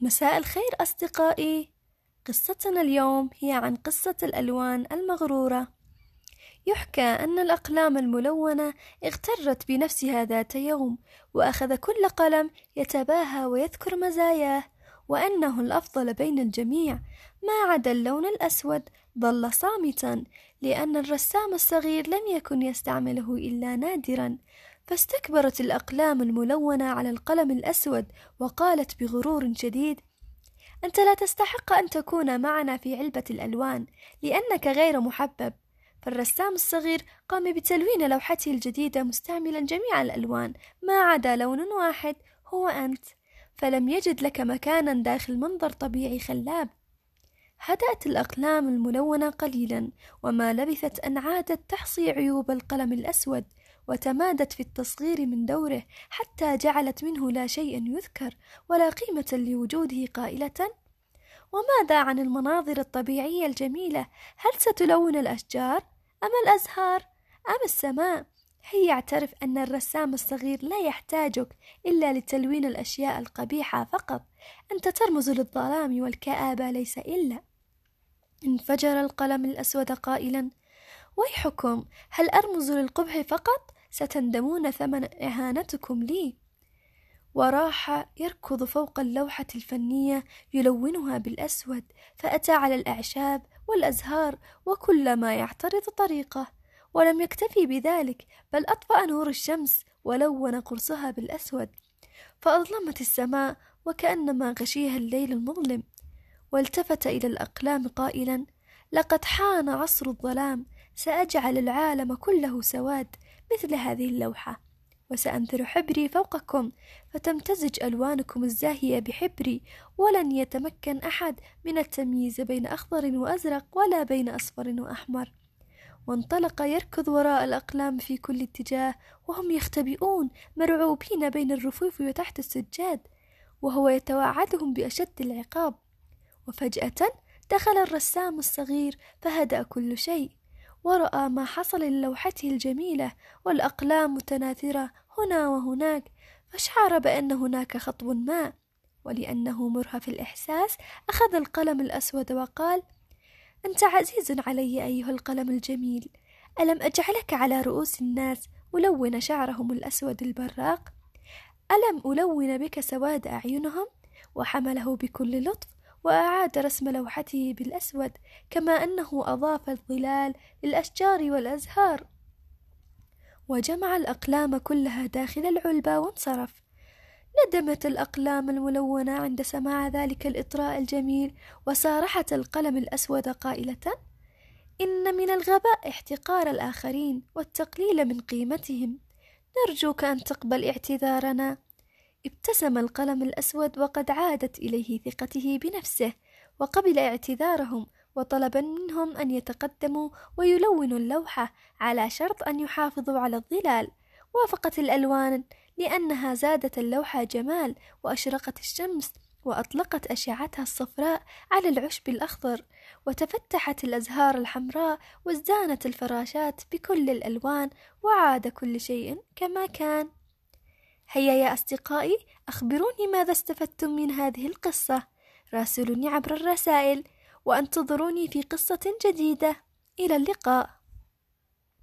مساء الخير أصدقائي. قصتنا اليوم هي عن قصة الألوان المغرورة. يحكى أن الأقلام الملونة اغترت بنفسها ذات يوم وأخذ كل قلم يتباهى ويذكر مزاياه وأنه الأفضل بين الجميع ما عدا اللون الأسود ظل صامتا لأن الرسام الصغير لم يكن يستعمله إلا نادرا. فاستكبرت الأقلام الملونة على القلم الأسود وقالت بغرور شديد أنت لا تستحق أن تكون معنا في علبة الألوان لأنك غير محبب. فالرسام الصغير قام بتلوين لوحته الجديدة مستعملا جميع الألوان ما عدا لون واحد هو أنت فلم يجد لك مكانا داخل منظر طبيعي خلاب. هدأت الأقلام الملونة قليلا وما لبثت أن عادت تحصي عيوب القلم الأسود وتمادت في التصغير من دوره حتى جعلت منه لا شيء يذكر ولا قيمة لوجوده قائلة. وماذا عن المناظر الطبيعية الجميلة؟ هل ستلون الأشجار أم الأزهار أم السماء؟ هي يعترف أن الرسام الصغير لا يحتاجك إلا لتلوين الأشياء القبيحة فقط. أنت ترمز للظلام والكآبة ليس إلا. انفجر القلم الأسود قائلا. ويحكم هل أرمز للقبح فقط؟ ستندمون ثمن إهانتكم لي. وراح يركض فوق اللوحة الفنية يلونها بالأسود فأتى على الأعشاب والأزهار وكل ما يعترض طريقه ولم يكتفي بذلك بل أطفأ نور الشمس ولون قرصها بالأسود. فأظلمت السماء وكأنما غشيها الليل المظلم. والتفت إلى الأقلام قائلا لقد حان عصر الظلام سأجعل العالم كله سواد مثل هذه اللوحة. وسأنثر حبري فوقكم فتمتزج ألوانكم الزاهية بحبري ولن يتمكن أحد من التمييز بين أخضر وأزرق ولا بين أصفر وأحمر. وانطلق يركض وراء الأقلام في كل اتجاه وهم يختبئون مرعوبين بين الرفوف وتحت السجاد وهو يتوعدهم بأشد العقاب. وفجأة دخل الرسام الصغير فهدأ كل شيء. ورأى ما حصل للوحته الجميلة والأقلام متناثرة هنا وهناك فشعر بأن هناك خطب ما ولأنه مرهف الإحساس أخذ القلم الأسود وقال أنت عزيز علي أيها القلم الجميل ألم أجعلك على رؤوس الناس ألون شعرهم الأسود البراق؟ ألم ألون بك سواد أعينهم وحمله بكل لطف؟ وأعاد رسم لوحته بالأسود كما أنه أضاف الظلال للأشجار والأزهار. وجمع الأقلام كلها داخل العلبة وانصرف. ندمت الأقلام الملونة عند سماع ذلك الإطراء الجميل وسارحت القلم الأسود قائلة إن من الغباء احتقار الآخرين والتقليل من قيمتهم. نرجوك أن تقبل اعتذارنا. ابتسم القلم الأسود وقد عادت إليه ثقته بنفسه وقبل اعتذارهم وطلب منهم أن يتقدموا ويلونوا اللوحة على شرط أن يحافظوا على الظلال. وافقت الألوان لأنها زادت اللوحة جمال وأشرقت الشمس وأطلقت أشعتها الصفراء على العشب الأخضر. وتفتحت الأزهار الحمراء وازدانت الفراشات بكل الألوان وعاد كل شيء كما كان. هيا يا أصدقائي أخبروني ماذا استفدتم من هذه القصة. راسلوني عبر الرسائل وأنتظروني في قصة جديدة. إلى اللقاء.